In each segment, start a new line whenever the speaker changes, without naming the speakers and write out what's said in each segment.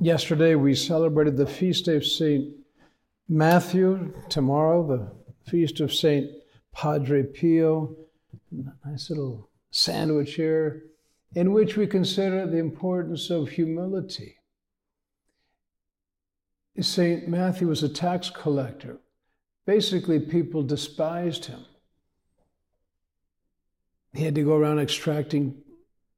Yesterday we celebrated the feast of St. Matthew. Tomorrow, the feast of St. Padre Pio. Nice little sandwich here, in which we consider the importance of humility. St. Matthew was a tax collector. Basically, people despised him. He had to go around extracting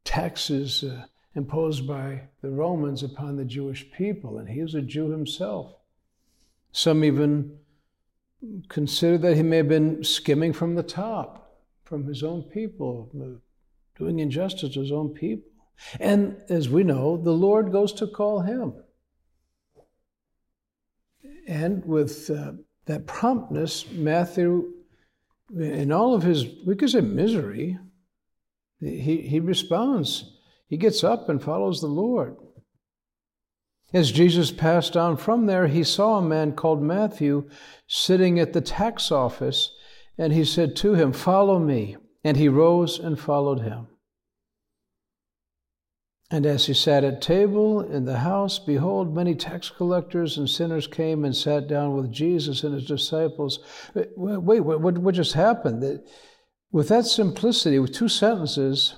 taxes. Uh, imposed by the Romans upon the Jewish people, and he was a Jew himself. Some even consider that he may have been skimming from the top, from his own people, doing injustice to his own people. And as we know, the Lord goes to call him. And with uh, that promptness, Matthew, in all of his, we could say misery, he, he responds he gets up and follows the Lord. As Jesus passed on from there, he saw a man called Matthew sitting at the tax office, and he said to him, Follow me. And he rose and followed him. And as he sat at table in the house, behold, many tax collectors and sinners came and sat down with Jesus and his disciples. Wait, what, what just happened? With that simplicity, with two sentences,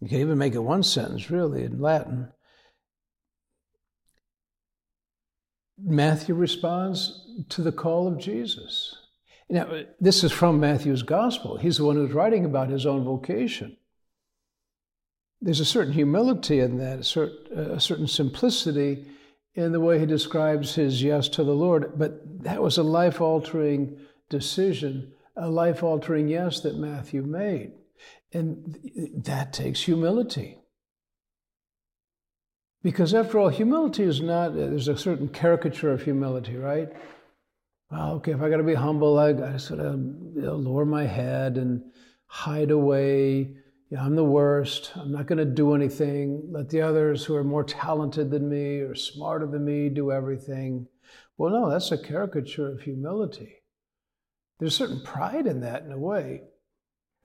you can even make it one sentence, really, in Latin. Matthew responds to the call of Jesus. Now, this is from Matthew's gospel. He's the one who's writing about his own vocation. There's a certain humility in that, a certain, simplicity in the way he describes his yes to the Lord. But that was a life altering decision, a life altering yes that Matthew made. And that takes humility. Because after all, humility is not, uh, there's a certain caricature of humility, right? Well, okay, if I got to be humble, I got to sort of you know, lower my head and hide away. Yeah, I'm the worst. I'm not going to do anything. Let the others who are more talented than me or smarter than me do everything. Well, no, that's a caricature of humility. There's certain pride in that in a way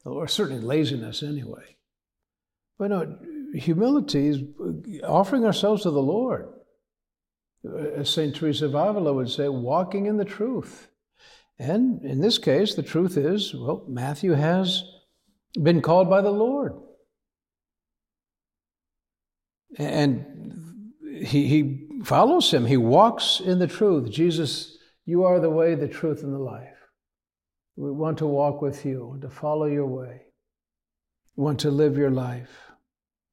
or certainly laziness anyway. But no, humility is offering ourselves to the Lord. As St. Teresa of Avila would say, walking in the truth. And in this case, the truth is, well, Matthew has been called by the Lord. And he, he follows him, he walks in the truth. Jesus, you are the way, the truth, and the life. We want to walk with you, to follow your way, we want to live your life.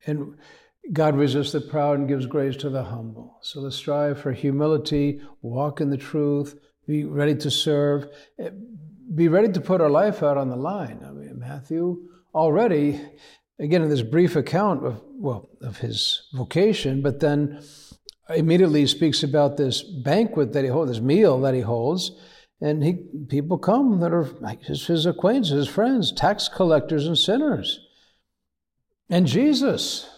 And God resists the proud and gives grace to the humble. So let's strive for humility, walk in the truth, be ready to serve, eh, be ready to put our life out on the line. I mean, Matthew already, again, in this brief account of, well, of his vocation, but then immediately speaks about this banquet that he holds, this meal that he holds, and he, people come that are his, his acquaintances, friends, tax collectors and sinners. And Jesus.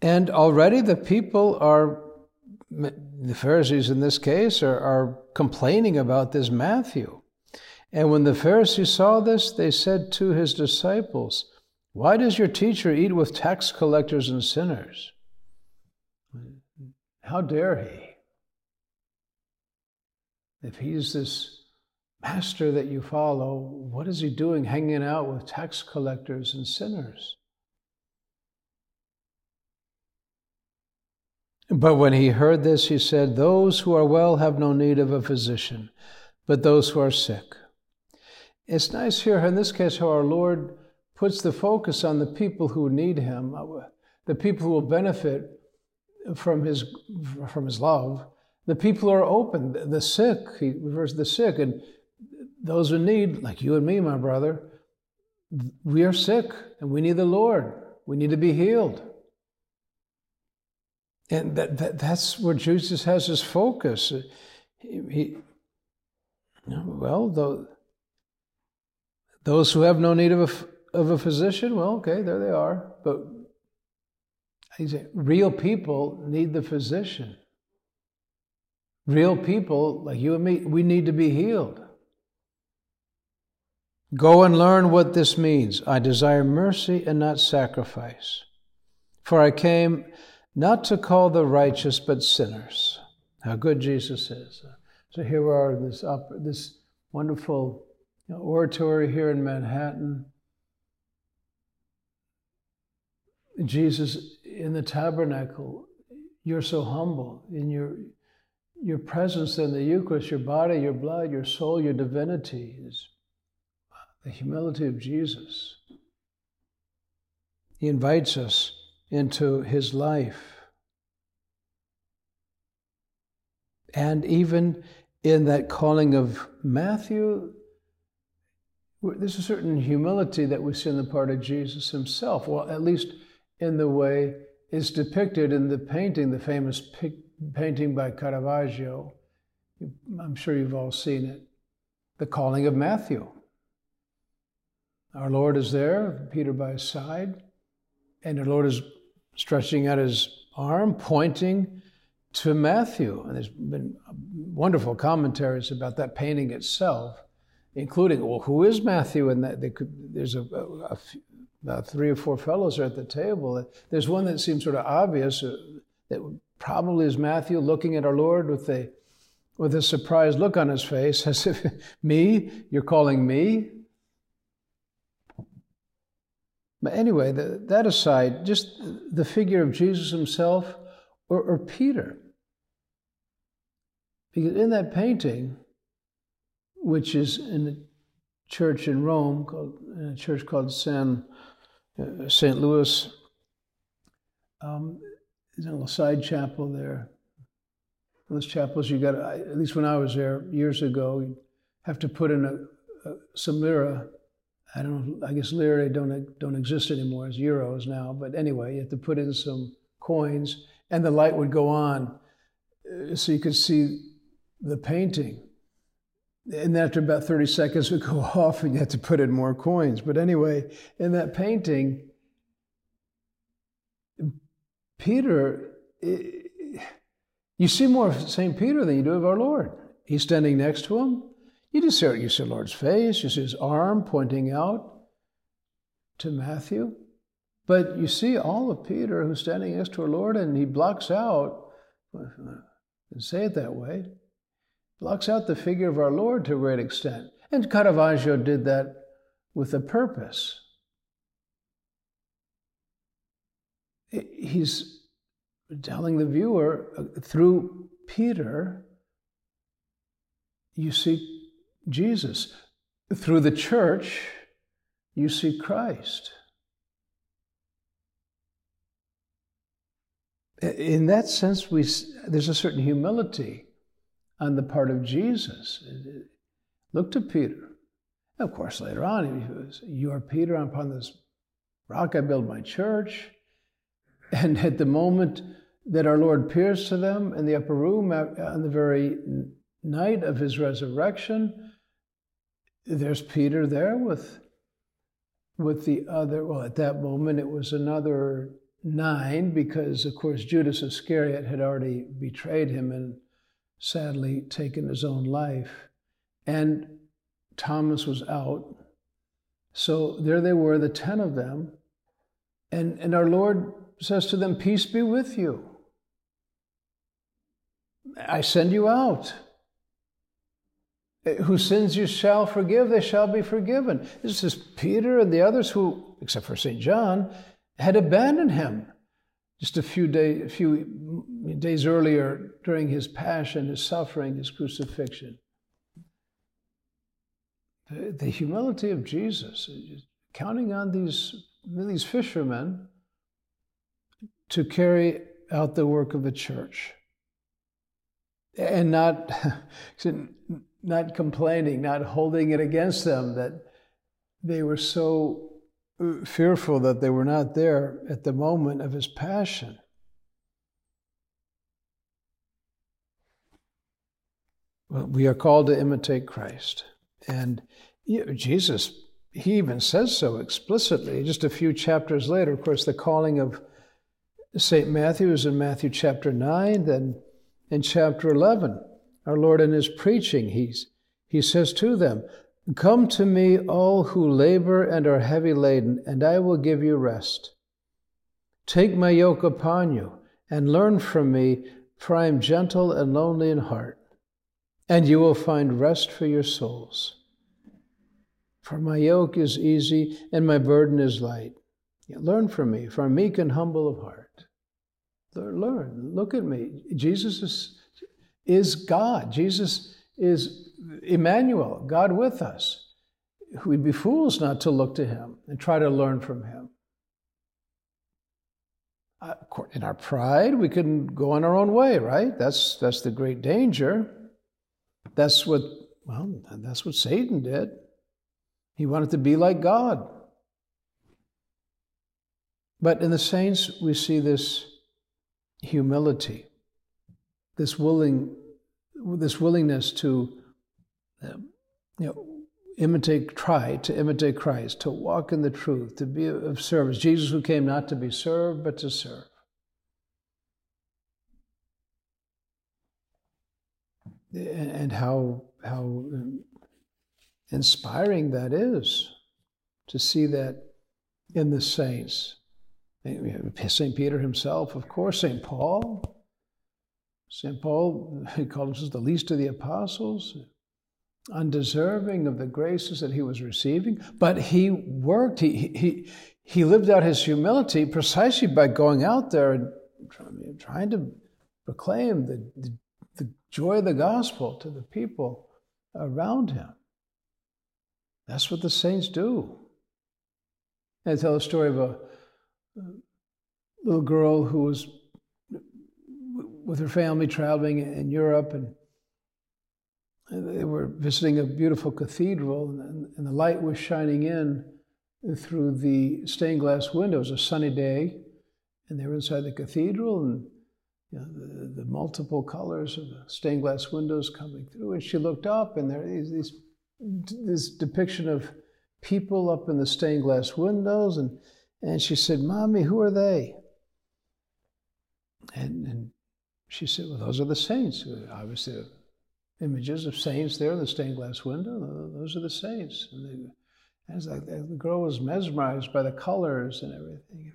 And already the people are, the Pharisees in this case, are, are complaining about this Matthew. And when the Pharisees saw this, they said to his disciples, Why does your teacher eat with tax collectors and sinners? How dare he? If he's this master that you follow, what is he doing hanging out with tax collectors and sinners? But when he heard this, he said, Those who are well have no need of a physician, but those who are sick. It's nice here, in this case, how our Lord puts the focus on the people who need him, uh, the people who will benefit from his, from his love, the people are open. The sick, he refers to the sick, and those in need, like you and me, my brother, we are sick and we need the Lord. We need to be healed. And that, that, that's where Jesus has his focus. He, he well, the, those who have no need of a, of a physician, well, okay, there they are. But real people need the physician. Real people, like you and me, we need to be healed. Go and learn what this means. I desire mercy and not sacrifice. For I came not to call the righteous, but sinners. How good Jesus is. So here we are, this, upper, this wonderful oratory here in Manhattan. Jesus in the tabernacle, you're so humble in your your presence in the Eucharist, your body, your blood, your soul, your divinity is the humility of Jesus. He invites us into his life. And even in that calling of Matthew, there's a certain humility that we see in the part of Jesus himself, well, at least in the way it's depicted in the painting, the famous painting by Caravaggio. I'm sure you've all seen it. The calling of Matthew. Our Lord is there, Peter by his side, and the Lord is stretching out his arm, pointing to Matthew. And there's been wonderful commentaries about that painting itself, including, well, who is Matthew? And that could, there's a, a, a about three or four fellows are at the table. There's one that seems sort of obvious uh, that probably is Matthew looking at our Lord with a with a surprised look on his face, as if, me? You're calling me? But anyway, the, that aside, just the figure of Jesus himself or, or Peter. Because in that painting, which is in a church in Rome, called, in a church called San, uh, St. Louis, um, there's a little side chapel there. Those chapels, you got, at least when I was there years ago, you have to put in a, a, some lira I don't I guess lira don't, don't exist anymore as euros now, but anyway, you have to put in some coins and the light would go on uh, so you could see the painting. And then after about 30 seconds, it would go off and you had to put in more coins. But anyway, in that painting, Peter, eh, you see more of St. Peter than you do of our Lord. He's standing next to him. You just see, you see the Lord's face, you see his arm pointing out to Matthew. But you see all of Peter who's standing next to our Lord, and he blocks out, and say it that way, blocks out the figure of our Lord to a great extent. And Caravaggio did that with a purpose. He's telling the viewer uh, through Peter, you see Jesus. Through the church, you see Christ. In that sense, we, there's a certain humility on the part of Jesus. Look to Peter. Of course, later on, he was, You are Peter, upon this rock I build my church. And at the moment that our Lord appears to them in the upper room on the very night of his resurrection, there's Peter there with, with the other, well, at that moment it was another nine because, of course, Judas Iscariot had already betrayed him and sadly taken his own life. And Thomas was out. So there they were, the 10 of them. And, and our Lord says to them, Peace be with you. I send you out. Eh, Whose sins you shall forgive, they shall be forgiven. This is Peter and the others who, except for St. John, had abandoned him just a few, day, a few days earlier during his passion, his suffering, his crucifixion. The, the humility of Jesus, eh, counting on these, these fishermen to carry out the work of the church and not, not complaining, not holding it against them that they were so uh, fearful that they were not there at the moment of his passion. We are called to imitate Christ. And Jesus, he even says so explicitly. Just a few chapters later, of course, the calling of St. Matthew is in Matthew chapter 9, then in chapter 11. Our Lord in his preaching, he's, he says to them, Come to me, all who labor and are heavy laden, and I will give you rest. Take my yoke upon you and learn from me, for I am gentle and lonely in heart, and you will find rest for your souls. For my yoke is easy and my burden is light. Learn from me, for I'm meek and humble of heart. Learn, look at me. Jesus is, is God. Jesus is Emmanuel, God with us. We'd be fools not to look to him and try to learn from him. Uh, in our pride, we can go on our own way, right? That's, that's the great danger. That's what, well, that's what Satan did. He wanted to be like God. But in the saints, we see this humility, this willing, this willingness to, um, you know, imitate, try to imitate Christ, to walk in the truth, to be of service. Jesus, who came not to be served, but to serve. And how how um, inspiring that is to see that in the saints. St. Peter himself, of course, St. Paul. St. Paul, he called himself the least of the apostles, undeserving of the graces that he was receiving, but he worked, he, he, he lived out his humility precisely by going out there and trying to proclaim the, the, the joy of the gospel to the people around him. That's what the saints do. I tell the story of a little girl who was with her family traveling in Europe, and they were visiting a beautiful cathedral, and, the light was shining in through the stained glass windows. A sunny day, and they were inside the cathedral, and you know, the, the, multiple colors of the stained glass windows coming through. And she looked up, and there these, these this depiction of people up in the stained glass windows, and, and she said, Mommy, who are they? And, and she said, Well, those are the saints. Uh, obviously, uh, images of saints there in the stained glass window. Those are the saints. And they, as like, the girl was mesmerized by the colors and everything.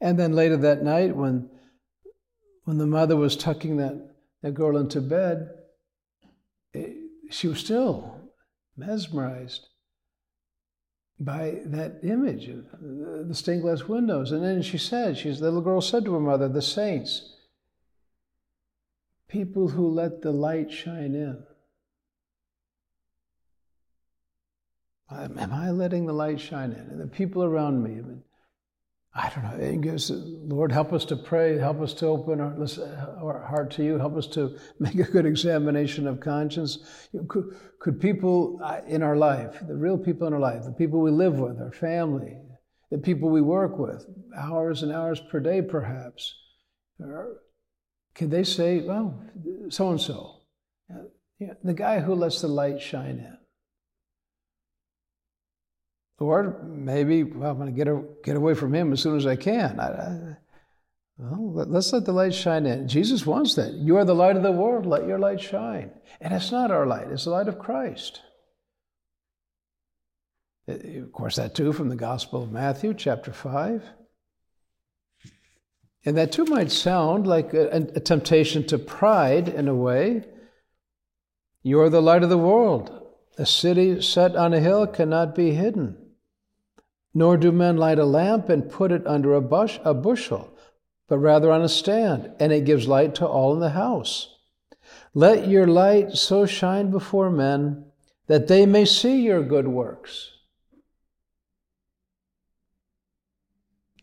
And then later that night, when, when the mother was tucking that, that girl into bed, it, she was still mesmerized by that image of uh, the stained glass windows. And then she said, she's, the little girl said to her mother, the saints, people who let the light shine in. Am I letting the light shine in? And the people around me, I don't know. It gives, Lord, help us to pray. Help us to open our, our heart to you. Help us to make a good examination of conscience. Could, could people uh, in our life, the real people in our life, the people we live with, our family, the people we work with, hours and hours per day, perhaps, can they say, well, so and so, the guy who lets the light shine in? Or maybe, well, I'm going to get, a, get away from him as soon as I can. I, I, well, let's let the light shine in. Jesus wants that. You are the light of the world. Let your light shine. And it's not our light, it's the light of Christ. Eh, eh, of course, that too from the Gospel of Matthew, chapter 5. And that too might sound like a, a temptation to pride in a way. You are the light of the world. A city set on a hill cannot be hidden. Nor do men light a lamp and put it under a, bush, a bushel, but rather on a stand, and it gives light to all in the house. Let your light so shine before men that they may see your good works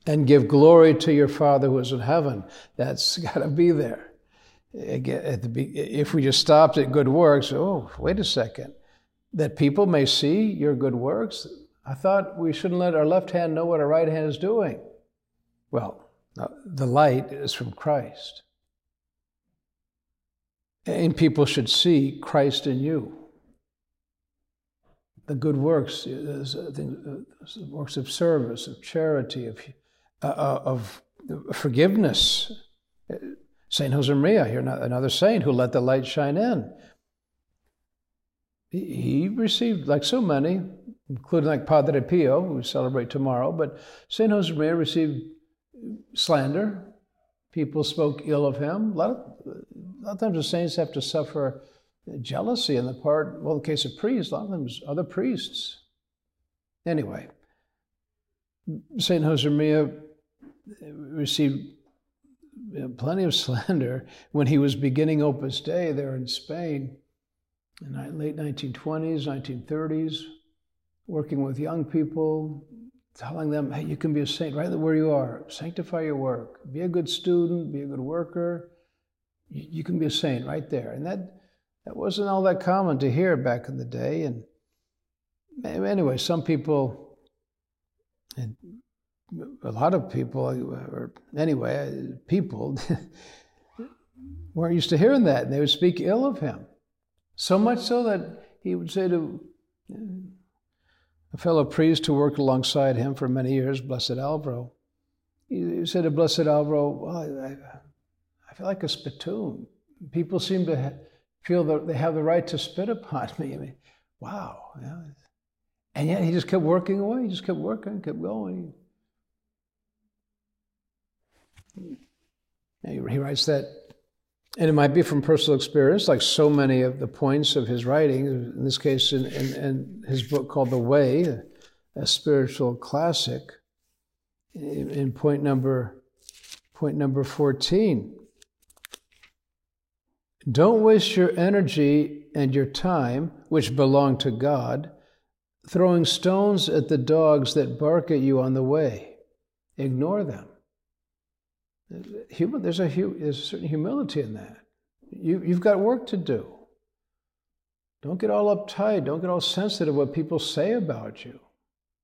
and give glory to your Father who is in heaven. That's got to be there. If we just stopped at good works, oh, wait a second. That people may see your good works, I thought we shouldn't let our left hand know what our right hand is doing. Well, uh, the light is from Christ. And people should see Christ in you. The good works, uh, uh, works of service, of charity, of, uh, of forgiveness. Saint Josemaria, here another saint who let the light shine in. He received, like so many, including like Padre Pio, who we celebrate tomorrow, but Saint Josemaria received slander. People spoke ill of him. A lot of, a lot of times the saints have to suffer jealousy in the part, well, in the case of priests, a lot of them other priests. Anyway, Saint Josemaria received plenty of slander when he was beginning Opus Dei there in Spain in the late 1920s, 1930s, working with young people, telling them, hey, you can be a saint right where you are. Sanctify your work. Be a good student, be a good worker. You, can be a saint right there. And that, that wasn't all that common to hear back in the day. And anyway, some people, and a lot of people, uh, or anyway, uh, people, weren't used to hearing that. And they would speak ill of him. So much so that he would say to a fellow priest who worked alongside him for many years, Blessed Alvaro, he said to Blessed Alvaro, well, I, I feel like a spittoon. People seem to feel that they have the right to spit upon me. I mean, wow. Yeah. And yet he just kept working away. He just kept working, kept going. He writes that and it might be from personal experience, like so many of the points of his writing, in this case, in, in, in his book called The Way, a, spiritual classic, in, in point number point number 14. Don't waste your energy and your time, which belong to God, throwing stones at the dogs that bark at you on the way. Ignore them. Human, there's, a, there's a certain humility in that. You, you've got work to do. Don't get all uptight. Don't get all sensitive what people say about you.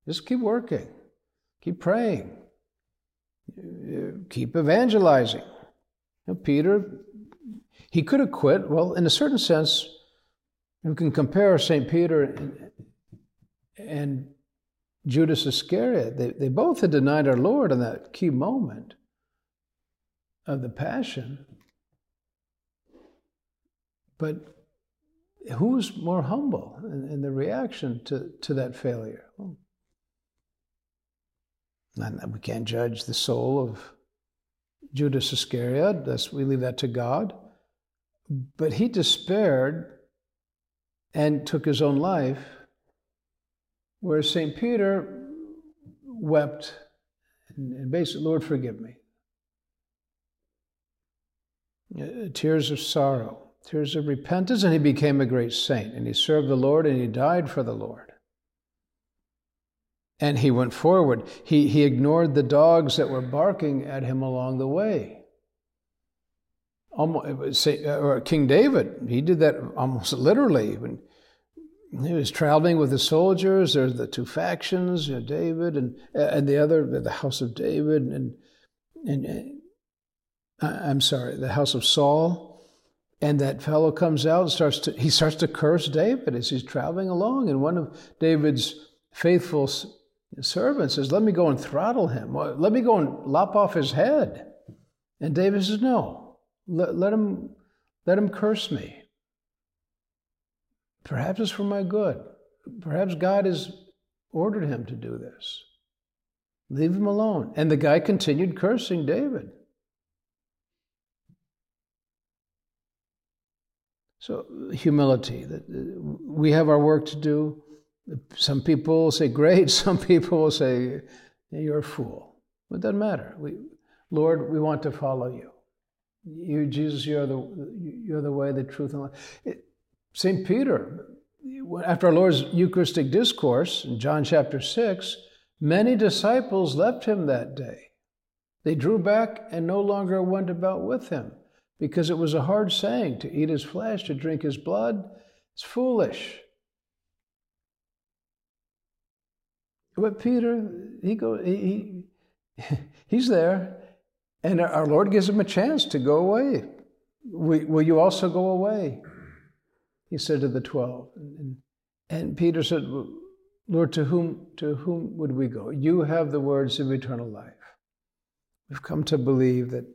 Just keep working. Keep praying. Keep evangelizing. You know, Peter, he could have quit. Well, in a certain sense, you can compare St. Peter and, and Judas Iscariot. They, they both had denied our Lord in that key moment of the Passion. But who's more humble in, in the reaction to, to that failure? Well, we can't judge the soul of Judas Iscariot. That's, we leave that to God. But he despaired and took his own life, whereas St. Peter wept and basically, Lord, forgive me. Uh, tears of sorrow, tears of repentance, and he became a great saint. And he served the Lord and he died for the Lord. And he went forward. He, he ignored the dogs that were barking at him along the way. Almost, uh, or King David, he did that almost literally. When he was traveling with the soldiers, there's the two factions, you know, David and, uh, and the other, the house of David, and, and Uh, I'm sorry, the house of Saul. And that fellow comes out and starts to, he starts to curse David as he's traveling along. And one of David's faithful servants says, Let me go and throttle him. Let me go and lop off his head. And David says, No, let, let, him, let him curse me. Perhaps it's for my good. Perhaps God has ordered him to do this. Leave him alone. And the guy continued cursing David. So, humility, that uh, we have our work to do. Some people say, great. Some people will say, you're a fool. It doesn't matter. We, Lord, we want to follow you. You, Jesus, you're the, you're the way, the truth, and life. St. Peter, after our Lord's Eucharistic discourse in John chapter 6, many disciples left him that day. They drew back and no longer went about with him because it was a hard saying to eat his flesh, to drink his blood. It's foolish. But Peter, he go, he, he's there, and our Lord gives him a chance to go away. Will you also go away? He said to the twelve. And, and Peter said, Lord, to whom, to whom would we go? You have the words of eternal life. We've come to believe that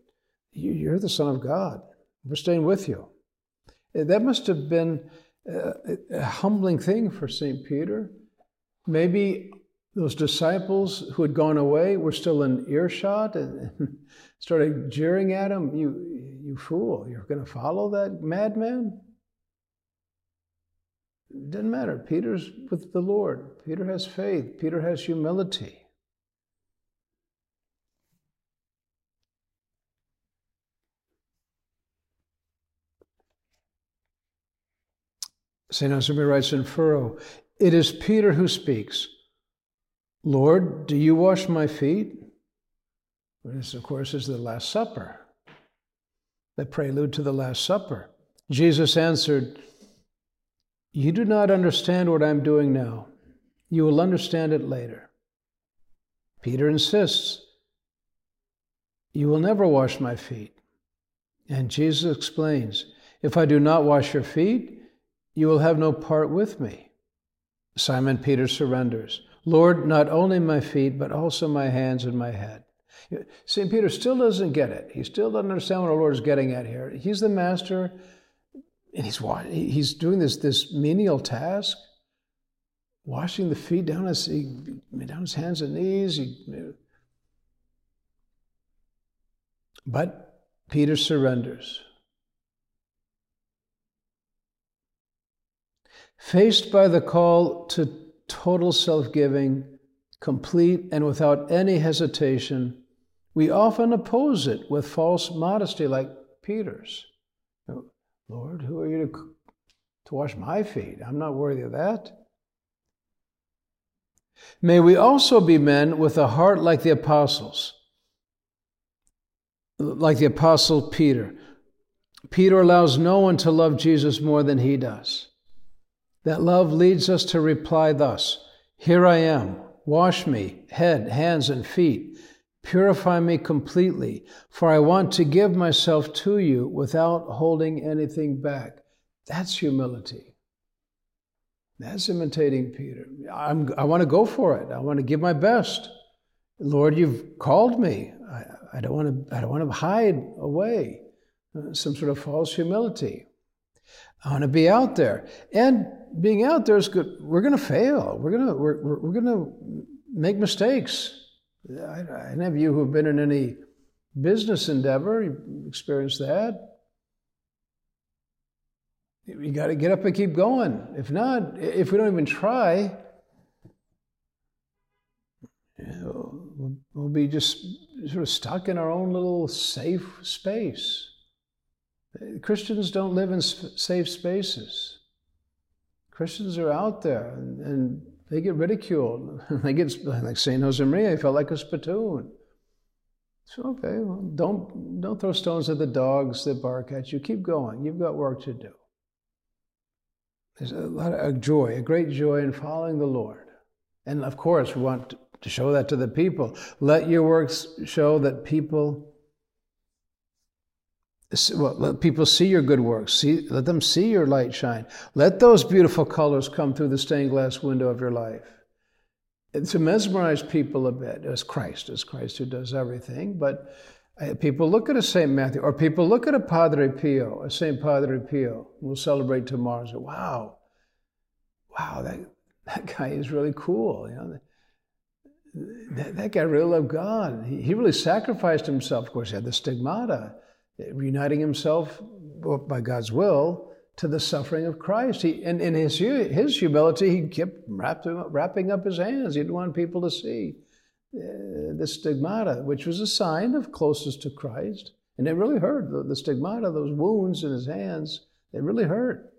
you're the Son of God. We're staying with you. Eh, that must have been eh, a humbling thing for St. Peter. Maybe those disciples who had gone away were still in earshot and started jeering at him. You, you fool, you're going to follow that madman? It doesn't matter. Peter's with the Lord. Peter has faith. Peter has humility. St. Anselm writes in Furrow, It is Peter who speaks. Lord, do you wash my feet? This, of course, is the Last Supper, the prelude to the Last Supper. Jesus answered, You do not understand what I'm doing now. You will understand it later. Peter insists, You will never wash my feet. And Jesus explains, If I do not wash your feet, you will have no part with me. Simon Peter surrenders. Lord, not only my feet, but also my hands and my head. St. Peter still doesn't get it. He still doesn't understand what our Lord is getting at here. He's the master, and he's, he's doing this, this menial task, washing the feet down his, down his hands and knees. But Peter surrenders. Faced by the call to total self giving, complete and without any hesitation, we often oppose it with false modesty, like Peter's. Lord, who are you to, to wash my feet? I'm not worthy of that. May we also be men with a heart like the apostles, like the apostle Peter. Peter allows no one to love Jesus more than he does. That love leads us to reply thus Here I am, wash me, head, hands, and feet. Purify me completely, for I want to give myself to you without holding anything back. That's humility. That's imitating Peter. I'm, i want to go for it. I want to give my best. Lord, you've called me. I, I, don't want to. I don't want to hide away. Uh, some sort of false humility. I want to be out there. And being out there is good. We're going to fail. We're going to, we're, we're, going to make mistakes. I, any of you who have been in any business endeavor, you experienced that. You got to get up and keep going. If not, if we don't even try, know, we'll be just sort of stuck in our own little safe space. Christians don't live in safe spaces. Christians are out there and, and they get ridiculed. they get like Saint Josemaria. Felt like a spittoon. So okay, well, don't don't throw stones at the dogs that bark at you. Keep going. You've got work to do. There's a lot of joy, a great joy in following the Lord, and of course, we want to show that to the people. Let your works show that people well, let people see your good works. See, let them see your light shine. Let those beautiful colors come through the stained glass window of your life. And to mesmerize people a bit, as Christ, as Christ who does everything. But uh, people look at a St. Matthew, or people look at a Padre Pio, a St. Padre Pio, we'll celebrate tomorrow, and say, wow, wow, that, that guy is really cool. You know, that, that guy really loved God. He, he really sacrificed himself. Of course, he had the stigmata uniting himself by God's will to the suffering of Christ. He, and in his, his humility, he kept wrapping, wrapping up his hands. He didn't want people to see uh, the stigmata, which was a sign of closeness to Christ. And it really hurt. The, the stigmata, those wounds in his hands, they really hurt.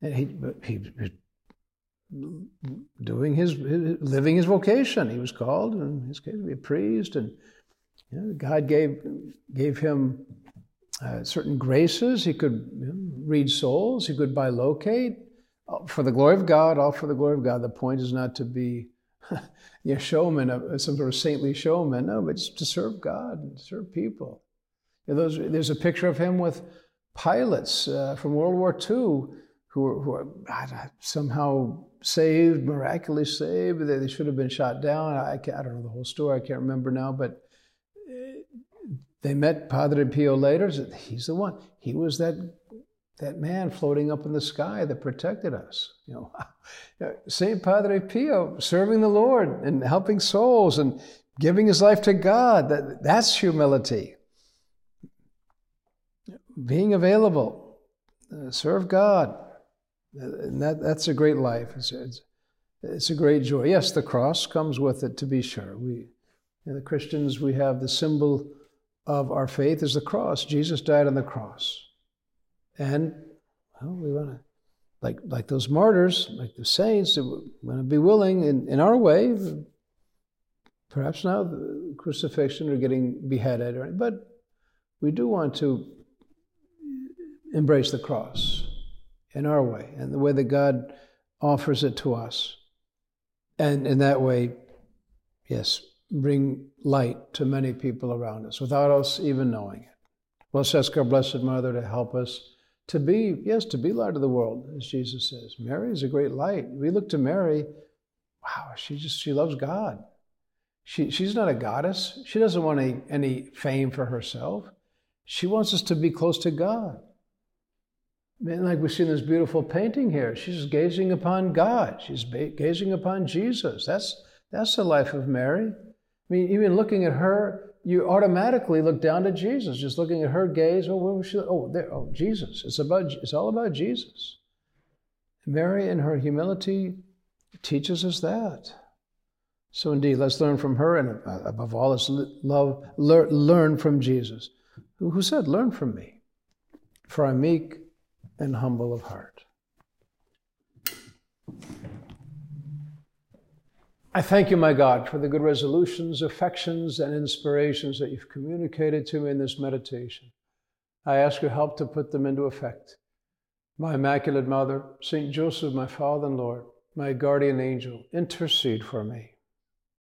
And he, he was doing his, living his vocation. He was called, in his case, to be a priest, and you know, God gave, gave him uh, certain graces. He could you know, read souls, he could bilocate. For the glory of God, all for the glory of God. The point is not to be a showman, some sort of saintly showman. No, but to serve God and serve people. Those, there's a picture of him with pilots uh, from World War II who were, who were somehow saved, miraculously saved. They, they, should have been shot down. I, I don't know the whole story. I can't remember now, but uh, they met Padre Pio later. He's the one. He was that that man floating up in the sky that protected us. You know, Saint Padre Pio serving the Lord and helping souls and giving his life to God. That, that's humility. Being available, uh, serve God. And that, that's a great life. It's, it's, it's, a great joy. Yes, the cross comes with it, to be sure. We, the Christians, we have the symbol of our faith is the cross. Jesus died on the cross. And well, we want to, like, like those martyrs, like the saints, we want to be willing in, in our way, perhaps not crucifixion or getting beheaded, or, but we do want to embrace the cross in our way and the way that God offers it to us. And in that way, yes, bring light to many people around us without us even knowing it. Let's ask our Blessed Mother to help us to be, yes, to be light of the world, as Jesus says. Mary is a great light. We look to Mary, wow, she just, she loves God. She, she's not a goddess. She doesn't want any, any fame for herself. She wants us to be close to God. I mean, like we see in this beautiful painting here, she's gazing upon God. She's gazing upon Jesus. That's, that's the life of Mary. I mean, even looking at her, you automatically look down to Jesus. Just looking at her gaze, oh, where was she? Oh, there, oh, Jesus. It's about, it's all about Jesus. Mary, in her humility, teaches us that. So indeed, let's learn from her, and above all, let's love, learn from Jesus, who said, "Learn from me, for I'm meek and humble of heart." I thank you, my God, for the good resolutions, affections, and inspirations that you've communicated to me in this meditation. I ask your help to put them into effect. My Immaculate Mother, Saint Joseph, my Father and Lord, my guardian angel, intercede for me.